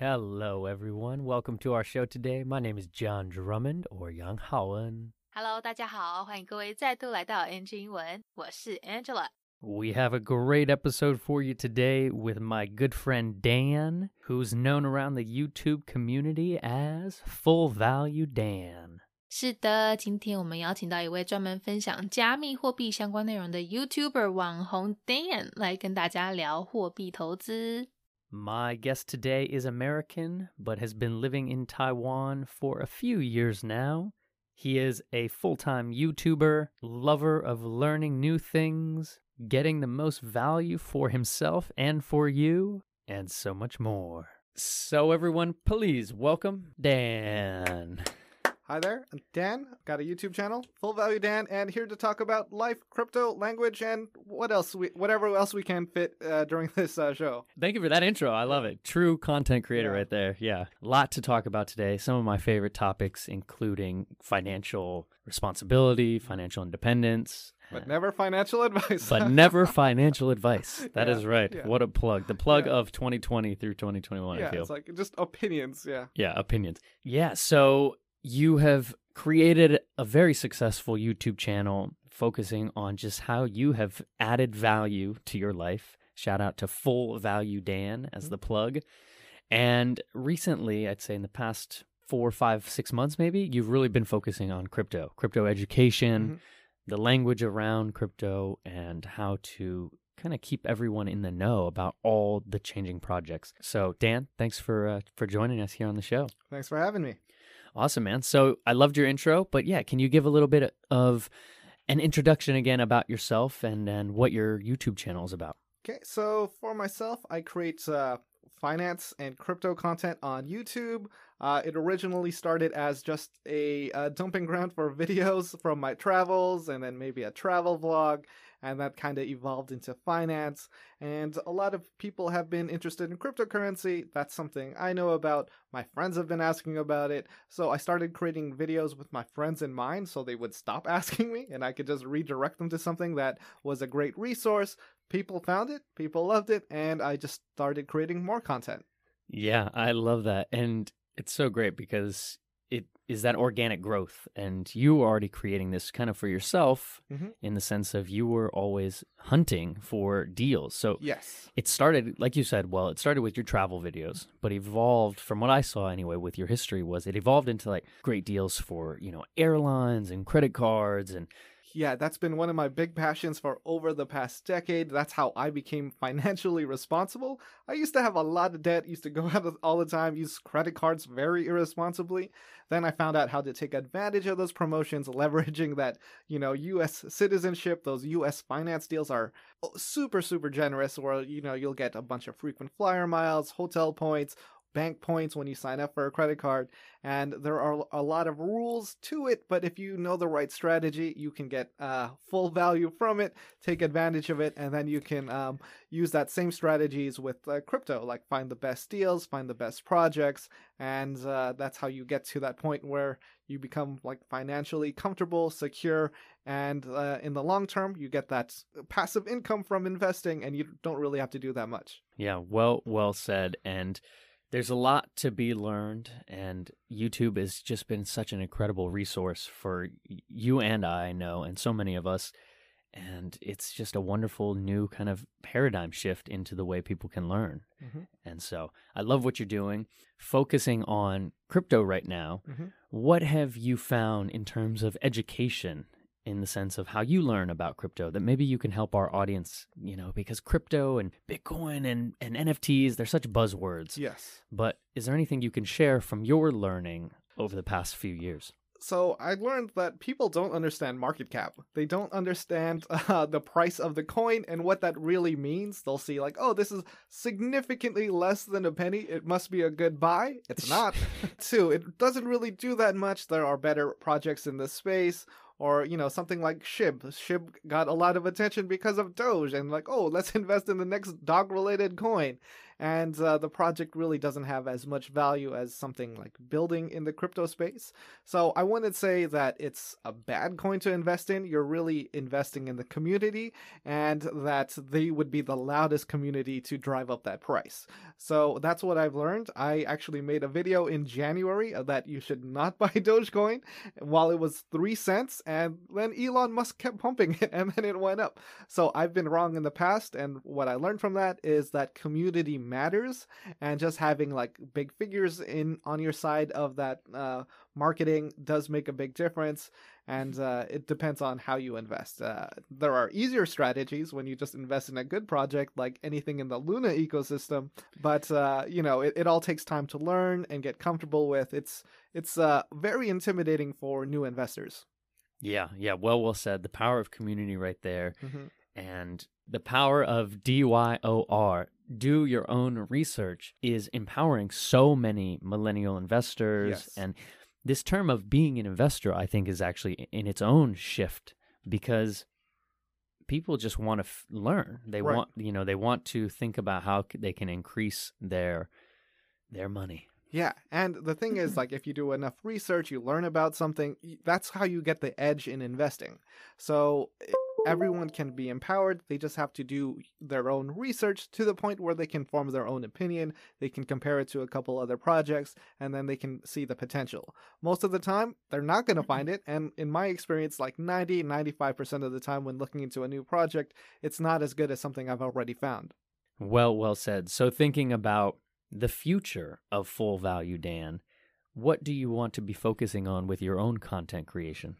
Hello, everyone. Welcome to our show today. My name is John Drummond, or Yang Haoen. Hello，大家好，欢迎各位再度来到 NG 英文，我是 Angela。 We have a great episode for you today with my good friend Dan, who's known around the YouTube community as Full Value Dan. 是的，今天我们邀请到一位专门分享加密货币相关内容的 YouTuber 网红 Dan 来跟大家聊货币投资。 My guest today is American, but has been living in Taiwan for a few years now. He is a full time YouTuber, lover of learning new things, getting the most value for himself and for you, and so much more. So, everyone, please welcome Dan. Hi there, I'm Dan. Got a YouTube channel, Full Value Dan, and here to talk about life, crypto, language, and what else we, whatever else we can fit uh, during this uh, show. Thank you for that intro. I love it. True content creator Yeah. right there. Yeah. A lot to talk about today. Some of my favorite topics, including financial responsibility, financial independence, But never financial advice. but never financial advice. That is Yeah, right. yeah. What a plug. The plug Yeah. of 2020 through 2021, yeah, I feel. it's like just opinions. Yeah. yeah, opinions. Yeah, so you have created a very successful YouTube channel focusing on just how you have added value to your life. Shout out to Full Value Dan as the plug. And recently, I'd say in the past four, five, six months, maybe, you've really been focusing on crypto, crypto education, Mhm. the language around crypto, and how to kind of keep everyone in the know about all the changing projects. So, Dan, thanks for uh, for joining us here on the show. Thanks for having me. Awesome, man. So I loved your intro, but yeah, can you give a little bit of an introduction again about yourself and and what your YouTube channel is about? Okay, so for myself, I create uh, finance and crypto content on YouTube. Uh, it originally started as just a uh, dumping ground for videos from my travels and then maybe a travel vlog, and that kind of evolved into finance. And a lot of people have been interested in cryptocurrency. That's something I know about. My friends have been asking about it. So I started creating videos with my friends in mind so they would stop asking me and I could just redirect them to something that was a great resource people found it, people loved it, and I just started creating more content. Yeah, I love that, and it's so great because it is that organic growth, and you were already creating this kind of for yourself Mhm. in the sense of you were always hunting for deals. So Yes. it started like you said well it started with your travel videos but evolved from what i saw anyway with your history was it evolved into like great deals for you know airlines and credit cards and Yeah, that's been one of my big passions for over the past decade. That's how I became financially responsible. I used to have a lot of debt, used to go out all the time, use credit cards very irresponsibly. Then I found out how to take advantage of those promotions, leveraging that, you know, US citizenship. Those US finance deals are oh, super, super generous, where, you know, you'll get a bunch of frequent flyer miles, hotel points, bank points when you sign up for a credit card and there are a lot of rules to it but if you know the right strategy you can get uh, full value from it take advantage of it and then you can um, use that same strategies with uh, crypto like find the best deals find the best projects and uh, that's how you get to that point where you become like financially comfortable secure and uh, in the long term you get that passive income from investing and you don't really have to do that much. Yeah well well said and there's a lot to be learned and youtube has just been such an incredible resource for you and i know and so many of us and it's just a wonderful new kind of paradigm shift into the way people can learn Mhm. and so i love what you're doing focusing on crypto right now Mhm. what have you found in terms of education in the sense of how you learn about crypto that maybe you can help our audience you know because crypto and bitcoin and, and nfts they're such buzzwords yes but is there anything you can share from your learning over the past few years so I learned that people don't understand market cap. They don't understand uh, the price of the coin and what that really means. They'll see like, oh, this is significantly less than a penny. It must be a good buy. It's not. Two, it doesn't really do that much. There are better projects in this space. Or, you know, something like SHIB. SHIB got a lot of attention because of Doge and like, oh, let's invest in the next dog related coin. And uh, the project really doesn't have as much value as something like building in the crypto space. So I wouldn't say that it's a bad coin to invest in. You're really investing in the community, and that they would be the loudest community to drive up that price. So that's what I've learned. I actually made a video in January that you should not buy Dogecoin while it was three cents, and then Elon Musk kept pumping it, and then it went up. So I've been wrong in the past, and what I learned from that is that community matters, and just having like big figures in on your side of that uh, marketing does make a big difference and uh, it depends on how you invest. Uh, there are easier strategies when you just invest in a good project, like anything in the Luna ecosystem. But uh, you know, it, it all takes time to learn and get comfortable with. It's it's uh, very intimidating for new investors. Yeah, yeah, well, well said. The power of community, right there, Mhm. And the power of DYOR. Do your own research is empowering so many millennial investors Yes. and this term of being an investor, I think, is actually in its own shift because people just want to f- learn. They Right. want, you know, they want to think about how c- they can increase their their money. Yeah, and the thing is, like, if you do enough research, you learn about something. That's how you get the edge in investing. So everyone can be empowered. They just have to do their own research to the point where they can form their own opinion. They can compare it to a couple other projects, and then they can see the potential. Most of the time, they're not going to find mm-hmm. it. And in my experience, like 90, 95% of the time when looking into a new project, it's not as good as something I've already found. Well, well said. So, thinking about the future of full value, Dan, what do you want to be focusing on with your own content creation?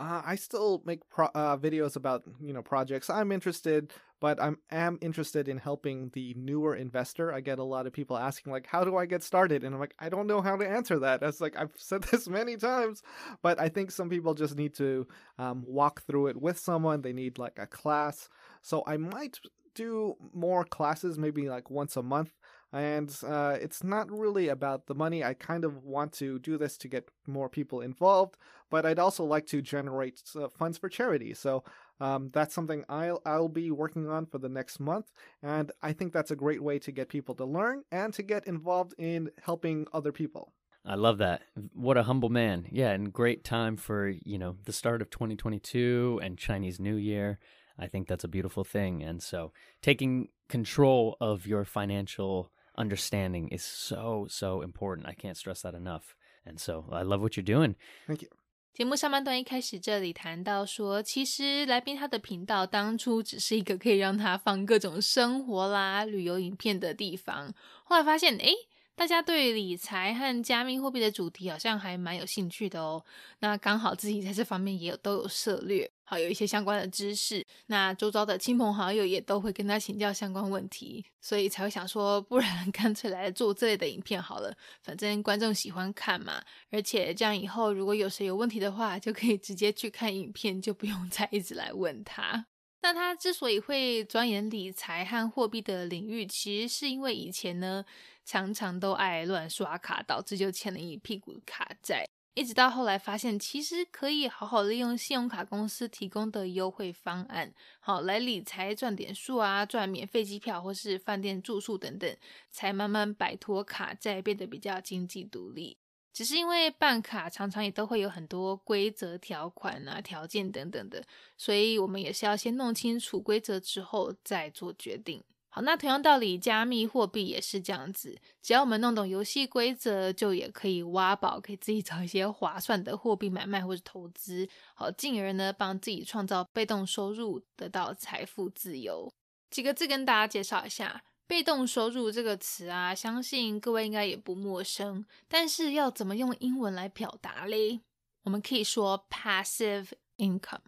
Uh, I still make pro- uh, videos about you know projects I'm interested, but I'm am interested in helping the newer investor. I get a lot of people asking like, "How do I get started?" And I'm like, I don't know how to answer that. It's like I've said this many times, but I think some people just need to um, walk through it with someone. They need like a class. So I might do more classes, maybe like once a month. And uh, it's not really about the money. I kind of want to do this to get more people involved but I'd also like to generate uh, funds for charity. So um, that's something I'll I'll be working on for the next month, and I think that's a great way to get people to learn and to get involved in helping other people. I love that. What a humble man. Yeah, and great time for, you know, the start of 2022 and Chinese New Year. I think that's a beautiful thing. And so taking control of your financial understanding is so, so important. I can't stress that enough. And so I love what you're doing. Thank you. 节目上半段一开始，这里谈到说，其实来宾他的频道当初只是一个可以让他放各种生活啦、旅游影片的地方。后来发现，诶，大家对理财和加密货币的主题好像还蛮有兴趣的哦。那刚好自己在这方面也有都有涉略，好有一些相关的知识。那周遭的亲朋好友也都会跟他请教相关问题，所以才会想说，不然 干脆来做这类的影片好了。反正观众喜欢看嘛，而且这样以后如果有谁有问题的话，就可以直接去看影片，就不用 再一直来问他。那他之所以会钻研理财和货币的领域，其实是因为以前呢常常都爱乱刷卡，导致就欠了一屁股卡债。一直到后来发现，其实可以好好利用信用卡公司提供的优惠方案，好来理财赚点数啊，赚免费机票或是饭店住宿等等，才慢慢摆脱卡债，变得比较经济独立。只是因为办卡常常也都会有很多规则条款啊、条件等等的，所以我们也是要先弄清楚规则之后再做决定。好，那同样道理，加密货币也是这样子，只要我们弄懂游戏规则，就也可以挖宝，给自己找一些划算的货币买卖或者投资，好，进而呢帮自己创造被动收入，得到财富自由。几个字跟大家介绍一下。被动收入这个词啊，相信各位应该也不陌生。但是要怎么用英文来表达嘞？我们可以说 passive income。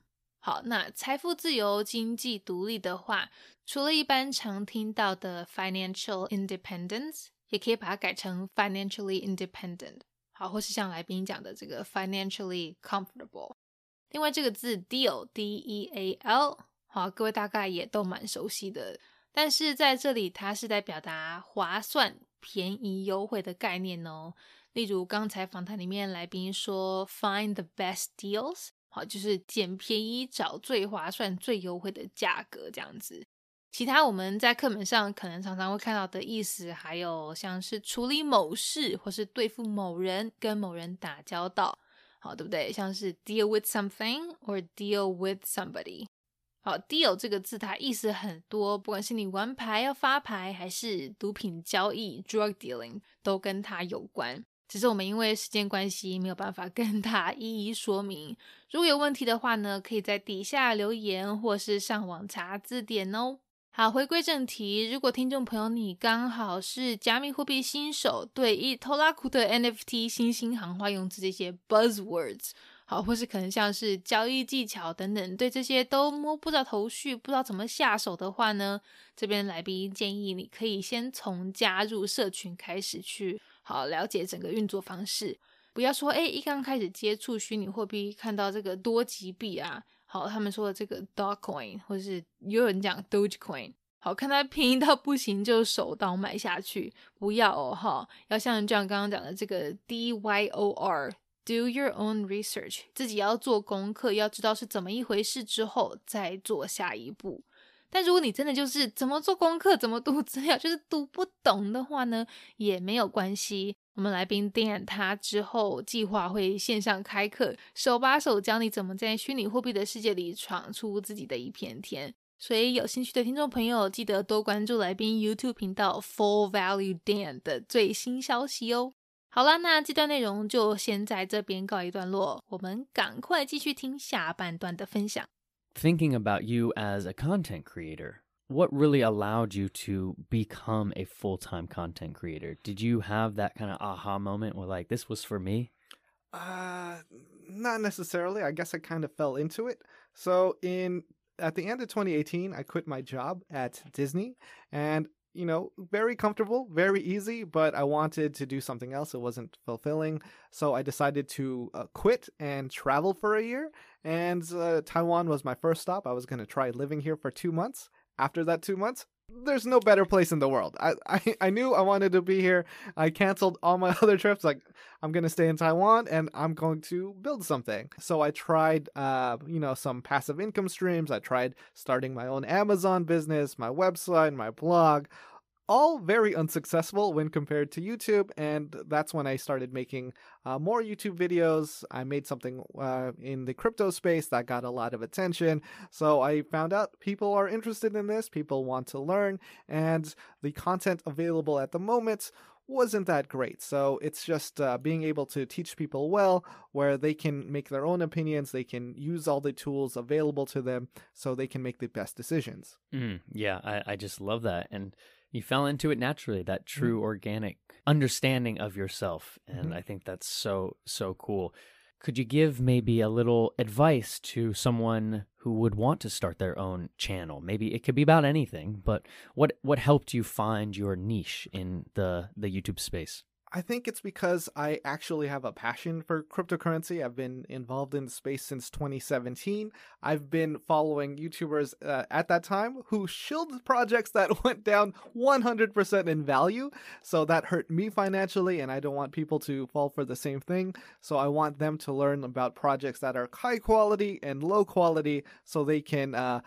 好，那财富自由、经济独立的话，除了一般常听到的 financial independence，也可以把它改成 financially independent。好，或是像来宾讲的这个 financially comfortable。另外这个字 deal，d e a l，好，各位大概也都蛮熟悉的。但是在这里，它是在表达划算、便宜、优惠的概念哦。例如刚才访谈里面来宾说 “find the best deals”，好，就是捡便宜、找最划算、最优惠的价格这样子。其他我们在课本上可能常常会看到的意思，还有像是处理某事，或是对付某人，跟某人打交道，好，对不对？像是 deal with something or deal with somebody。好，deal 这个字它意思很多，不管是你玩牌要发牌，还是毒品交易 drug dealing，都跟它有关。只是我们因为时间关系，没有办法跟他一一说明。如果有问题的话呢，可以在底下留言，或是上网查字典哦。好，回归正题。如果听众朋友你刚好是加密货币新手，对一拖拉库的 NFT 新兴行话用词这些 buzzwords，好，或是可能像是交易技巧等等，对这些都摸不着头绪，不知道怎么下手的话呢，这边来宾建议你可以先从加入社群开始去好了解整个运作方式，不要说哎一刚开始接触虚拟货币，看到这个多吉币啊。好，他们说的这个 Dogecoin，或是也有人讲 Dogecoin，好看它便宜到不行就手刀买下去，不要哦哈，要像这样刚刚讲的这个 DYOR，Do your own research，自己要做功课，要知道是怎么一回事之后再做下一步。但如果你真的就是怎么做功课、怎么读资料，就是读不懂的话呢，也没有关系。我们来宾 Dan 他之后计划会线上开课，手把手教你怎么在虚拟货币的世界里闯出自己的一片天。所以有兴趣的听众朋友，记得多关注来宾 YouTube 频道 Full Value Dan 的最新消息哦。好啦，那这段内容就先在这边告一段落，我们赶快继续听下半段的分享。Thinking about you as a content creator. what really allowed you to become a full time content creator? Did you have that kind of aha moment where like this was for me? Uh, not necessarily. I guess I kind of fell into it. So in at the end of 2018, I quit my job at Disney, and you know, very comfortable, very easy, but I wanted to do something else. It wasn't fulfilling. So I decided to uh, quit and travel for a year. And uh, Taiwan was my first stop. I was going to try living here for two months after that two months, there's no better place in the world. I, I, I knew I wanted to be here. I canceled all my other trips. Like, I'm to stay in Taiwan and I'm going to build something. So I tried, uh, you know, some passive income streams. I tried starting my own Amazon business, my website, my blog, all very unsuccessful when compared to YouTube. And that's when I started making uh, more YouTube videos. I made something uh, in the crypto space that got a lot of attention. So I found out people are interested in this, people want to learn, and the content available at the moment wasn't that great. So it's just uh, being able to teach people well, where they can make their own opinions, they can use all the tools available to them so they can make the best decisions. Mm, yeah, I, I just love that. And you fell into it naturally that mm-hmm. true mm-hmm. organic understanding of yourself and mm-hmm. i think that's so so cool could you give maybe a little advice to someone who would want to start their own channel maybe it could be about anything but what what helped you find your niche in the the youtube space I think it's because I actually have a passion for cryptocurrency. I've been involved in the space since 2017. I've been following YouTubers uh, at that time who shilled projects that went down 100% in value. So that hurt me financially, and I don't want people to fall for the same thing. So I want them to learn about projects that are high quality and low quality so they can uh,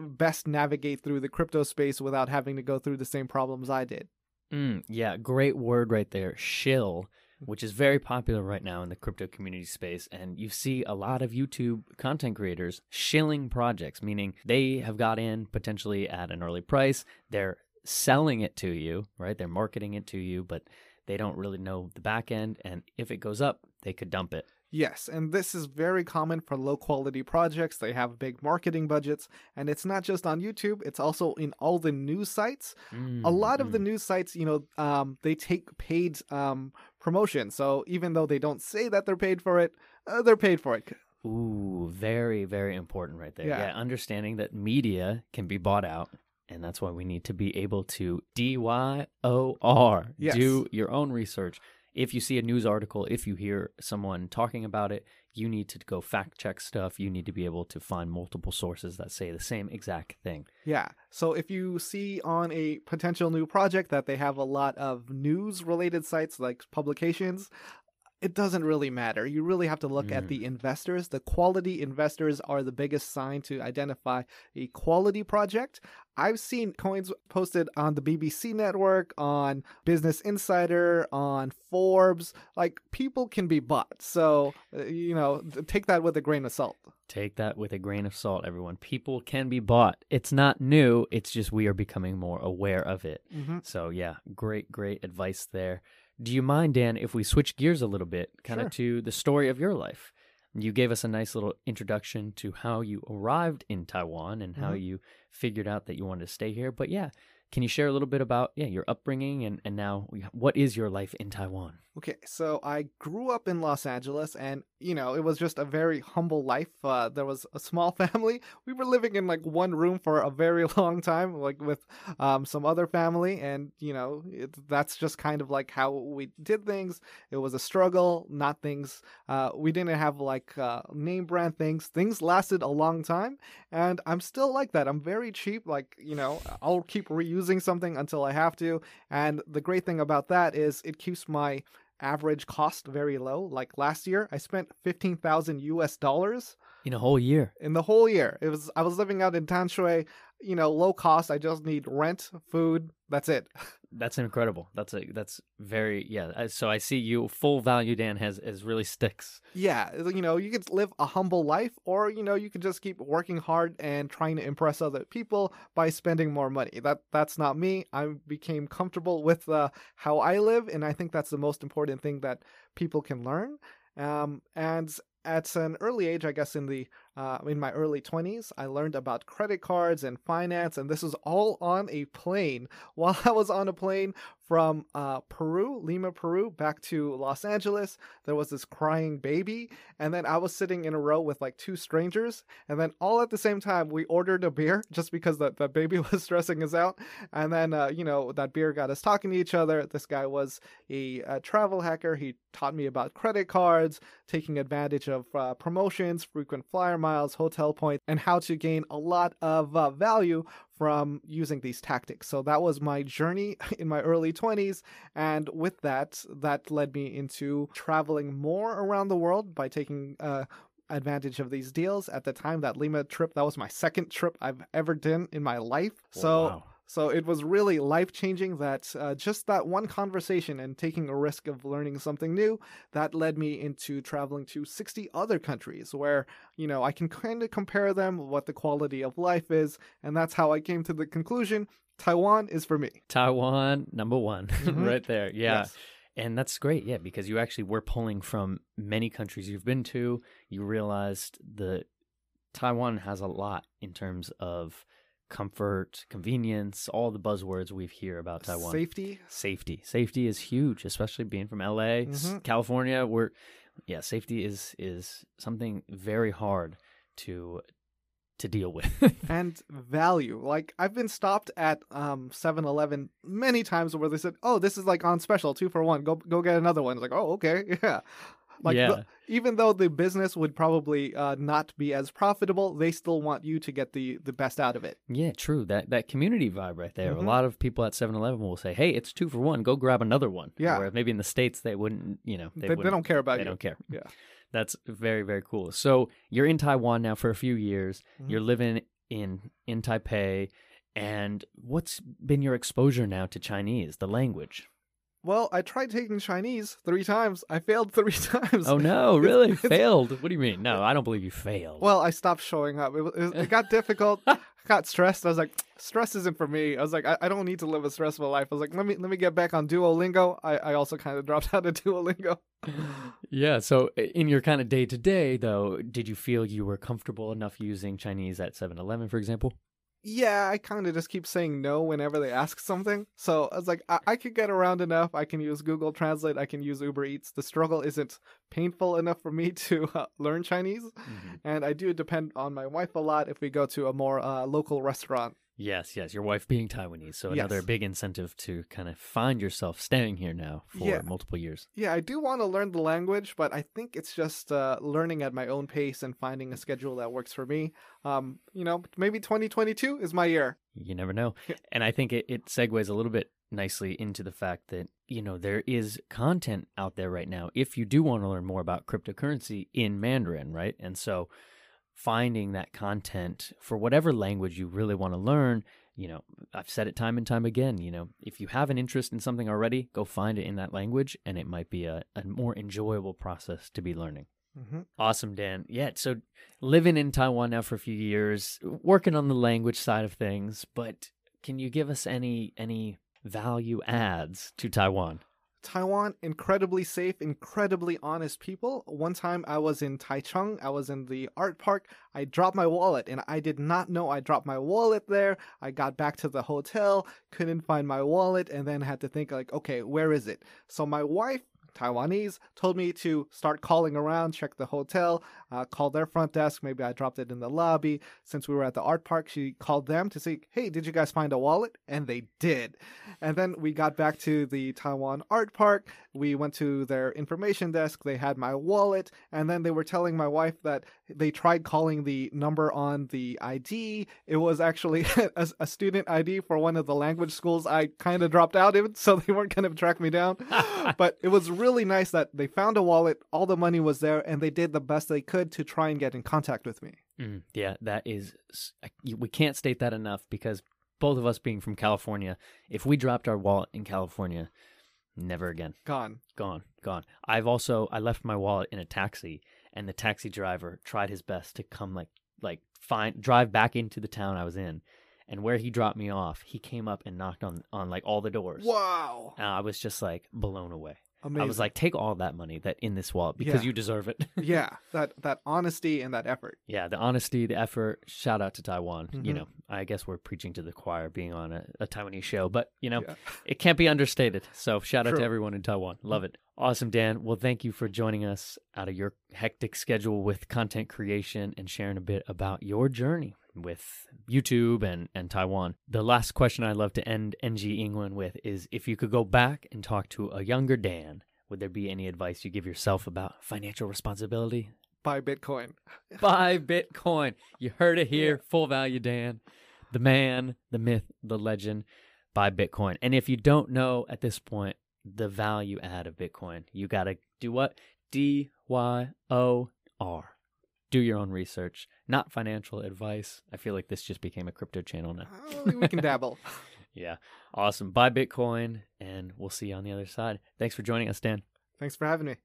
best navigate through the crypto space without having to go through the same problems I did. Mm, yeah, great word right there. Shill, which is very popular right now in the crypto community space. And you see a lot of YouTube content creators shilling projects, meaning they have got in potentially at an early price. They're selling it to you, right? They're marketing it to you, but they don't really know the back end. And if it goes up, they could dump it. Yes, and this is very common for low quality projects. They have big marketing budgets, and it's not just on YouTube, it's also in all the news sites. Mm-hmm. A lot of the mm. news sites, you know, um, they take paid um, promotion. So even though they don't say that they're paid for it, uh, they're paid for it. Ooh, very, very important right there. Yeah. yeah, understanding that media can be bought out. And that's why we need to be able to D Y O R, yes. do your own research if you see a news article, if you hear someone talking about it, you need to go fact check stuff. You need to be able to find multiple sources that say the same exact thing. Yeah. So if you see on a potential new project that they have a lot of news related sites like publications, it doesn't really matter. You really have to look Mm. at the investors. The quality investors are the biggest sign to identify a quality project. I've seen coins posted on the BBC network, on Business Insider, on Forbes. Like people can be bought. So, uh, you know, take that with a grain of salt. Take that with a grain of salt, everyone. People can be bought. It's not new. It's just we are becoming more aware of it. Mm-hmm. So yeah, great, great advice there. Do you mind, Dan, if we switch gears a little bit, kind of to the story of your life? You gave us a nice little introduction to how you arrived in Taiwan and how Mhm. you figured out that you wanted to stay here. But yeah, can you share a little bit about yeah your upbringing and and now what is your life in Taiwan? Okay, so I grew up in Los Angeles, and you know, it was just a very humble life. Uh, there was a small family. We were living in like one room for a very long time, like with um, some other family, and you know, it, that's just kind of like how we did things. It was a struggle, not things. Uh, we didn't have like uh, name brand things. Things lasted a long time, and I'm still like that. I'm very cheap. Like you know, I'll keep reusing something until I have to. And the great thing about that is it keeps my average cost very low. Like last year, I spent fifteen thousand U.S. dollars In a whole year. in the whole year. It was I was living out in Tanshui, you know, low cost. I just need rent, food. That's it. That's incredible. That's a that's very yeah. So I see you full value Dan has has really sticks. Yeah, you know, you could live a humble life, or you know, you could just keep working hard and trying to impress other people by spending more money. That that's not me. I became comfortable with uh, how I live, and I think that's the most important thing that people can learn. Um, and at an early age, I guess in the uh, in my early twenties, I learned about credit cards and finance, and this was all on a plane. While I was on a plane from uh, Peru, Lima, Peru, back to Los Angeles, there was this crying baby, and then I was sitting in a row with like two strangers, and then all at the same time we ordered a beer just because the, the baby was stressing us out, and then uh, you know that beer got us talking to each other. This guy was a, a travel hacker. He taught me about credit cards, taking advantage of uh, promotions, frequent flyer miles, hotel points, and how to gain a lot of uh, value from using these tactics. So that was my journey in my early 20s. And with that, that led me into traveling more around the world by taking uh, advantage of these deals. At the time, that Lima trip, that was my second trip I've ever done in my life. So. wow. So it was really life changing that uh, just that one conversation and taking a risk of learning something new that led me into traveling to 60 other countries where, you know, I can kind of compare them, what the quality of life is. And that's how I came to the conclusion Taiwan is for me. Taiwan number one Mhm. right there. Yeah. Yes. And that's great, yeah, because you actually were pulling from many countries you've been to. You realized that Taiwan has a lot in terms of comfort, convenience, all the buzzwords we hear about Taiwan. Safety. Safety. Safety is huge, especially being from LA, Mhm. California, where yeah, safety is is something very hard to to deal with. and value. Like I've been stopped at um 7-Eleven many times where they said, "Oh, this is like on special, 2 for 1. Go go get another one." It's like, "Oh, okay." Yeah. Like yeah. the- even though the business would probably uh, not be as profitable, they still want you to get the the best out of it. Yeah, true. That that community vibe right there. Mhm. A lot of people at 7-Eleven will say, "Hey, it's two for one. Go grab another one." Yeah. Maybe in the states they wouldn't. You know, They, they, they, don't care about They you. don't care. Yeah. That's very very cool. So you're in Taiwan now for a few years. Mhm. You're living in in Taipei, and what's been your exposure now to Chinese, the language? Well, I tried taking Chinese three times. I failed three times. Oh no, really failed? What do you mean? No, I don't believe you failed. Well, I stopped showing up. It, was- it, it got difficult. I got stressed. I was like, stress isn't for me. I was like, I, I don't need to live a stressful life. I was like, let me let me get back on Duolingo. I, I also kind of dropped out of Duolingo. yeah. So in your kind of day to day, though, did you feel you were comfortable enough using Chinese at 7-Eleven, for example? Yeah, I kind of just keep saying no whenever they ask something. So I was like, I, I could get around enough. I can use Google Translate. I can use Uber Eats. The struggle isn't painful enough for me to uh, learn Chinese. And I do depend on my wife a lot if we go to a more uh, local restaurant. Yes, yes. Your wife being Taiwanese, so another big incentive to kind of find yourself staying here now for Yeah. multiple years. Yeah, I do want to learn the language, but I think it's just uh, learning at my own pace and finding a schedule that works for me. Um, you know, maybe 2022 is my year. You never know. And I think it, it segues a little bit nicely into the fact that, you know, there is content out there right now if you do want to learn more about cryptocurrency in Mandarin, right? And so finding that content for whatever language you really want to learn, you know, I've said it time and time again, you know, if you have an interest in something already, go find it in that language and it might be a, a more enjoyable process to be learning. Mm-hmm. Awesome, Dan. Yeah, so living in Taiwan now for a few years, working on the language side of things, but can you give us any any value adds to Taiwan? Taiwan, incredibly safe, incredibly honest people. One time I was in Taichung, I was in the art park. I dropped my wallet and I did not know I dropped my wallet there. I got back to the hotel, couldn't find my wallet, and then had to think, like, okay, where is it? So my wife Taiwanese, told me to start calling around, check the hotel, uh, call their front desk. Maybe I dropped it in the lobby. Since we were at the art park, she called them to say, hey, did you guys find a wallet? And they did. And then we got back to the Taiwan art park. We went to their information desk. They had my wallet. And then they were telling my wife that they tried calling the number on the ID. It was actually a, a student ID for one of the language schools I kind of dropped out of, so they weren't going to track me down. but it was really nice that they found a wallet, all the money was there, and they did the best they could to try and get in contact with me. Mm, yeah, that is, we can't state that enough because both of us being from California, if we dropped our wallet in California, never again. Gone. Gone. Gone. I've also, I left my wallet in a taxi and the taxi driver tried his best to come like, like find, drive back into the town I was in. And where he dropped me off, he came up and knocked on, on like all the doors. Wow. And I was just like blown away. Amazing. I was like, take all that money that in this wallet because Yeah. you deserve it. yeah, that that honesty and that effort. yeah, the honesty, the effort. Shout out to Taiwan. You Mhm. know, I guess we're preaching to the choir being on a, a Taiwanese show, but you know, Yeah. it can't be understated. So shout out to everyone in Taiwan. Love it. Awesome, Dan. Well, thank you for joining us out of your hectic schedule with content creation and sharing a bit about your journey with YouTube and, and Taiwan. The last question I'd love to end NG England with is if you could go back and talk to a younger Dan, would there be any advice you give yourself about financial responsibility? Buy Bitcoin. Buy Bitcoin. You heard it here. Full value, Dan. The man, the myth, the legend. Buy Bitcoin. And if you don't know at this point the value add of Bitcoin, you got to do what? D Y O R Do your own research, not financial advice. I feel like this just became a crypto channel now. Uh, we can dabble. Yeah. Awesome. Buy Bitcoin, and we'll see you on the other side. Thanks for joining us, Dan. Thanks for having me.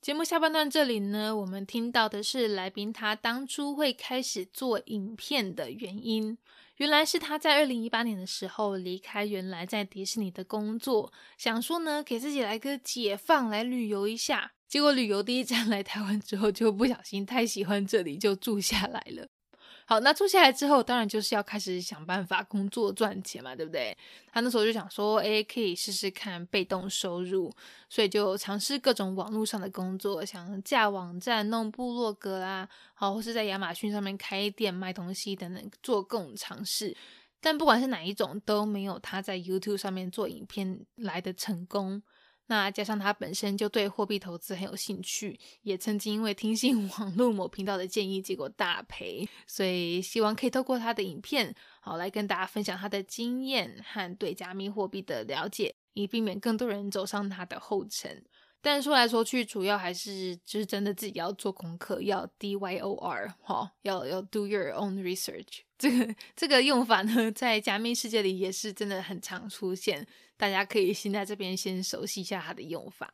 节目下半段这里呢，我们听到的是来宾他当初会开始做影片的原因。原来是他在二零一八年的时候离开原来在迪士尼的工作，想说呢给自己来个解放，来旅游一下。 结果旅游第一站来台湾之后，就不小心太喜欢这里，就住下来了。好，那住下来之后，当然就是要开始想办法工作赚钱嘛，对不对？他那时候就想说，诶，可以试试看被动收入，所以就尝试各种网络上的工作，想架网站、弄部落格啦，好，或是在亚马逊上面开店卖东西等等，做各种尝试。但不管是哪一种，都没有他在 YouTube 上面做影片来的成功。那加上他本身就对货币投资很有兴趣，也曾经因为听信网络某频道的建议，结果大赔，所以希望可以透过他的影片，好来跟大家分享他的经验和对加密货币的了解，以避免更多人走上他的后尘。但说来说去，主要还是就是真的自己要做功课，要 D Y O R 哈，要要 do your own research。这个这个用法呢，在加密世界里也是真的很常出现，大家可以先在这边先熟悉一下它的用法。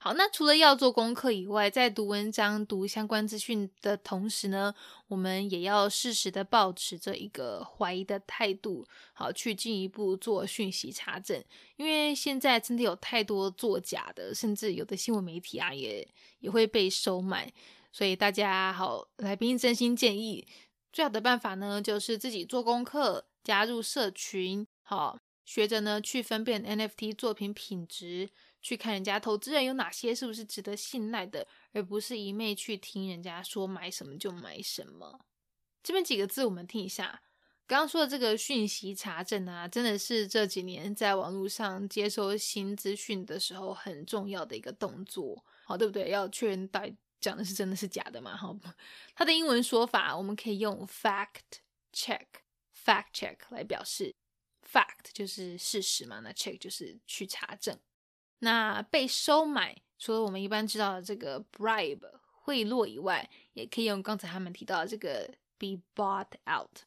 好，那除了要做功课以外，在读文章、读相关资讯的同时呢，我们也要适时的保持着一个怀疑的态度，好去进一步做讯息查证。因为现在真的有太多作假的，甚至有的新闻媒体啊，也也会被收买。所以大家好，来宾真心建议，最好的办法呢，就是自己做功课，加入社群，好学着呢去分辨 NFT 作品品质。去看人家投资人有哪些是不是值得信赖的，而不是一昧去听人家说买什么就买什么。这边几个字我们听一下，刚刚说的这个讯息查证啊，真的是这几年在网络上接收新资讯的时候很重要的一个动作，好，对不对？要确认到底讲的是真的是假的嘛？好，它的英文说法我们可以用 fact check fact check 来表示。Fact 就是事实嘛，那 check 就是去查证。那被收买，除了我们一般知道的这个 bribe 贿赂以外，也可以用刚才他们提到的这个 be bought out，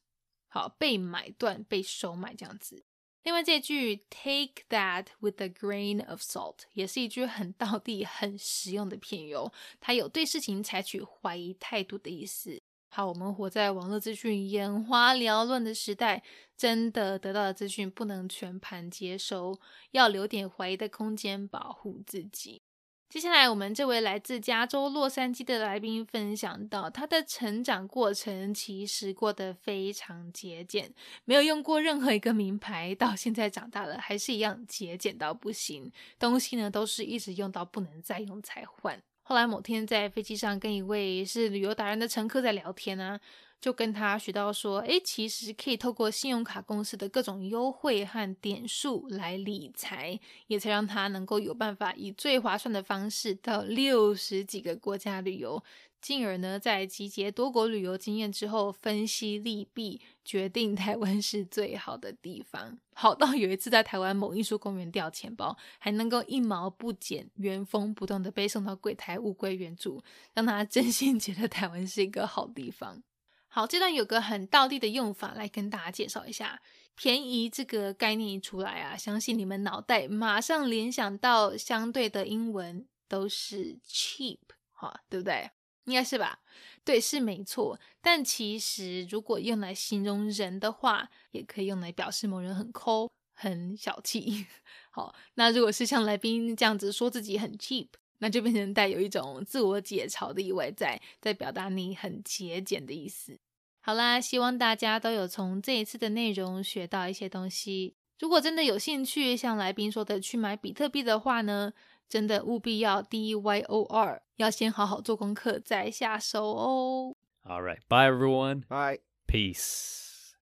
好，被买断、被收买这样子。另外这句 take that with a grain of salt 也是一句很道地、很实用的片语，它有对事情采取怀疑态度的意思。好，我们活在网络资讯眼花缭乱的时代，真的得到的资讯不能全盘接收，要留点怀疑的空间，保护自己。接下来，我们这位来自加州洛杉矶的来宾分享到，他的成长过程其实过得非常节俭，没有用过任何一个名牌，到现在长大了还是一样节俭到不行，东西呢都是一直用到不能再用才换。后来某天在飞机上跟一位是旅游达人的乘客在聊天呢，就跟他学到说，诶，其实可以透过信用卡公司的各种优惠和点数来理财，也才让他能够有办法以最划算的方式到六十几个国家旅游。进而呢，在集结多国旅游经验之后，分析利弊，决定台湾是最好的地方。好到有一次在台湾某艺术公园掉钱包，还能够一毛不减、原封不动的被送到柜台物归原主，让他真心觉得台湾是一个好地方。好，这段有个很道地的用法来跟大家介绍一下，便宜这个概念一出来啊，相信你们脑袋马上联想到相对的英文都是 cheap，哈，对不对？应该是吧，对，是没错。但其实如果用来形容人的话，也可以用来表示某人很抠、很小气。好，那如果是像来宾这样子说自己很 cheap，那就变成带有一种自我解嘲的意味在，在表达你很节俭的意思。好啦，希望大家都有从这一次的内容学到一些东西。如果真的有兴趣，像来宾说的去买比特币的话呢？真的务必要 D Y O R，要先好好做功课再下手哦。All right, bye everyone. Bye. Peace.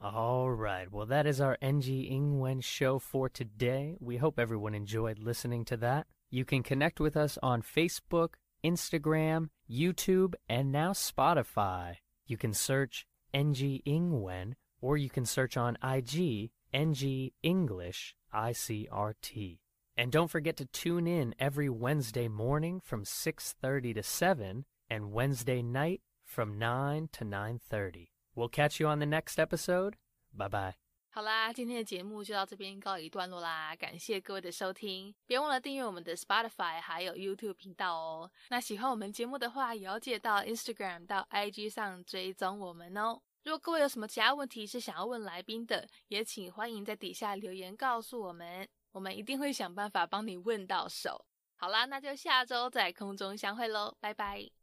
All right, well, that is our NG Ingwen show for today. We hope everyone enjoyed listening to that. You can connect with us on Facebook, Instagram, YouTube, and now Spotify. You can search NG Ingwen, or you can search on IG NG English ICRT. And don't forget to tune in every Wednesday morning from 6:30 to 7 and Wednesday night from 9 to 9:30. We'll catch you on the next episode. Bye bye. 好啦，今天的节目就到这边告一段落啦，感谢各位的收听，别忘了订阅我们的 Spotify 还有 YouTube 频道哦。那喜欢我们节目的话，也要记得到 Instagram 到 IG 上追踪我们哦。如果各位有什么其他问题是想要问来宾的，也请欢迎在底下留言告诉我们。 我们一定会想办法帮你问到手。好啦，那就下周在空中相会喽，拜拜。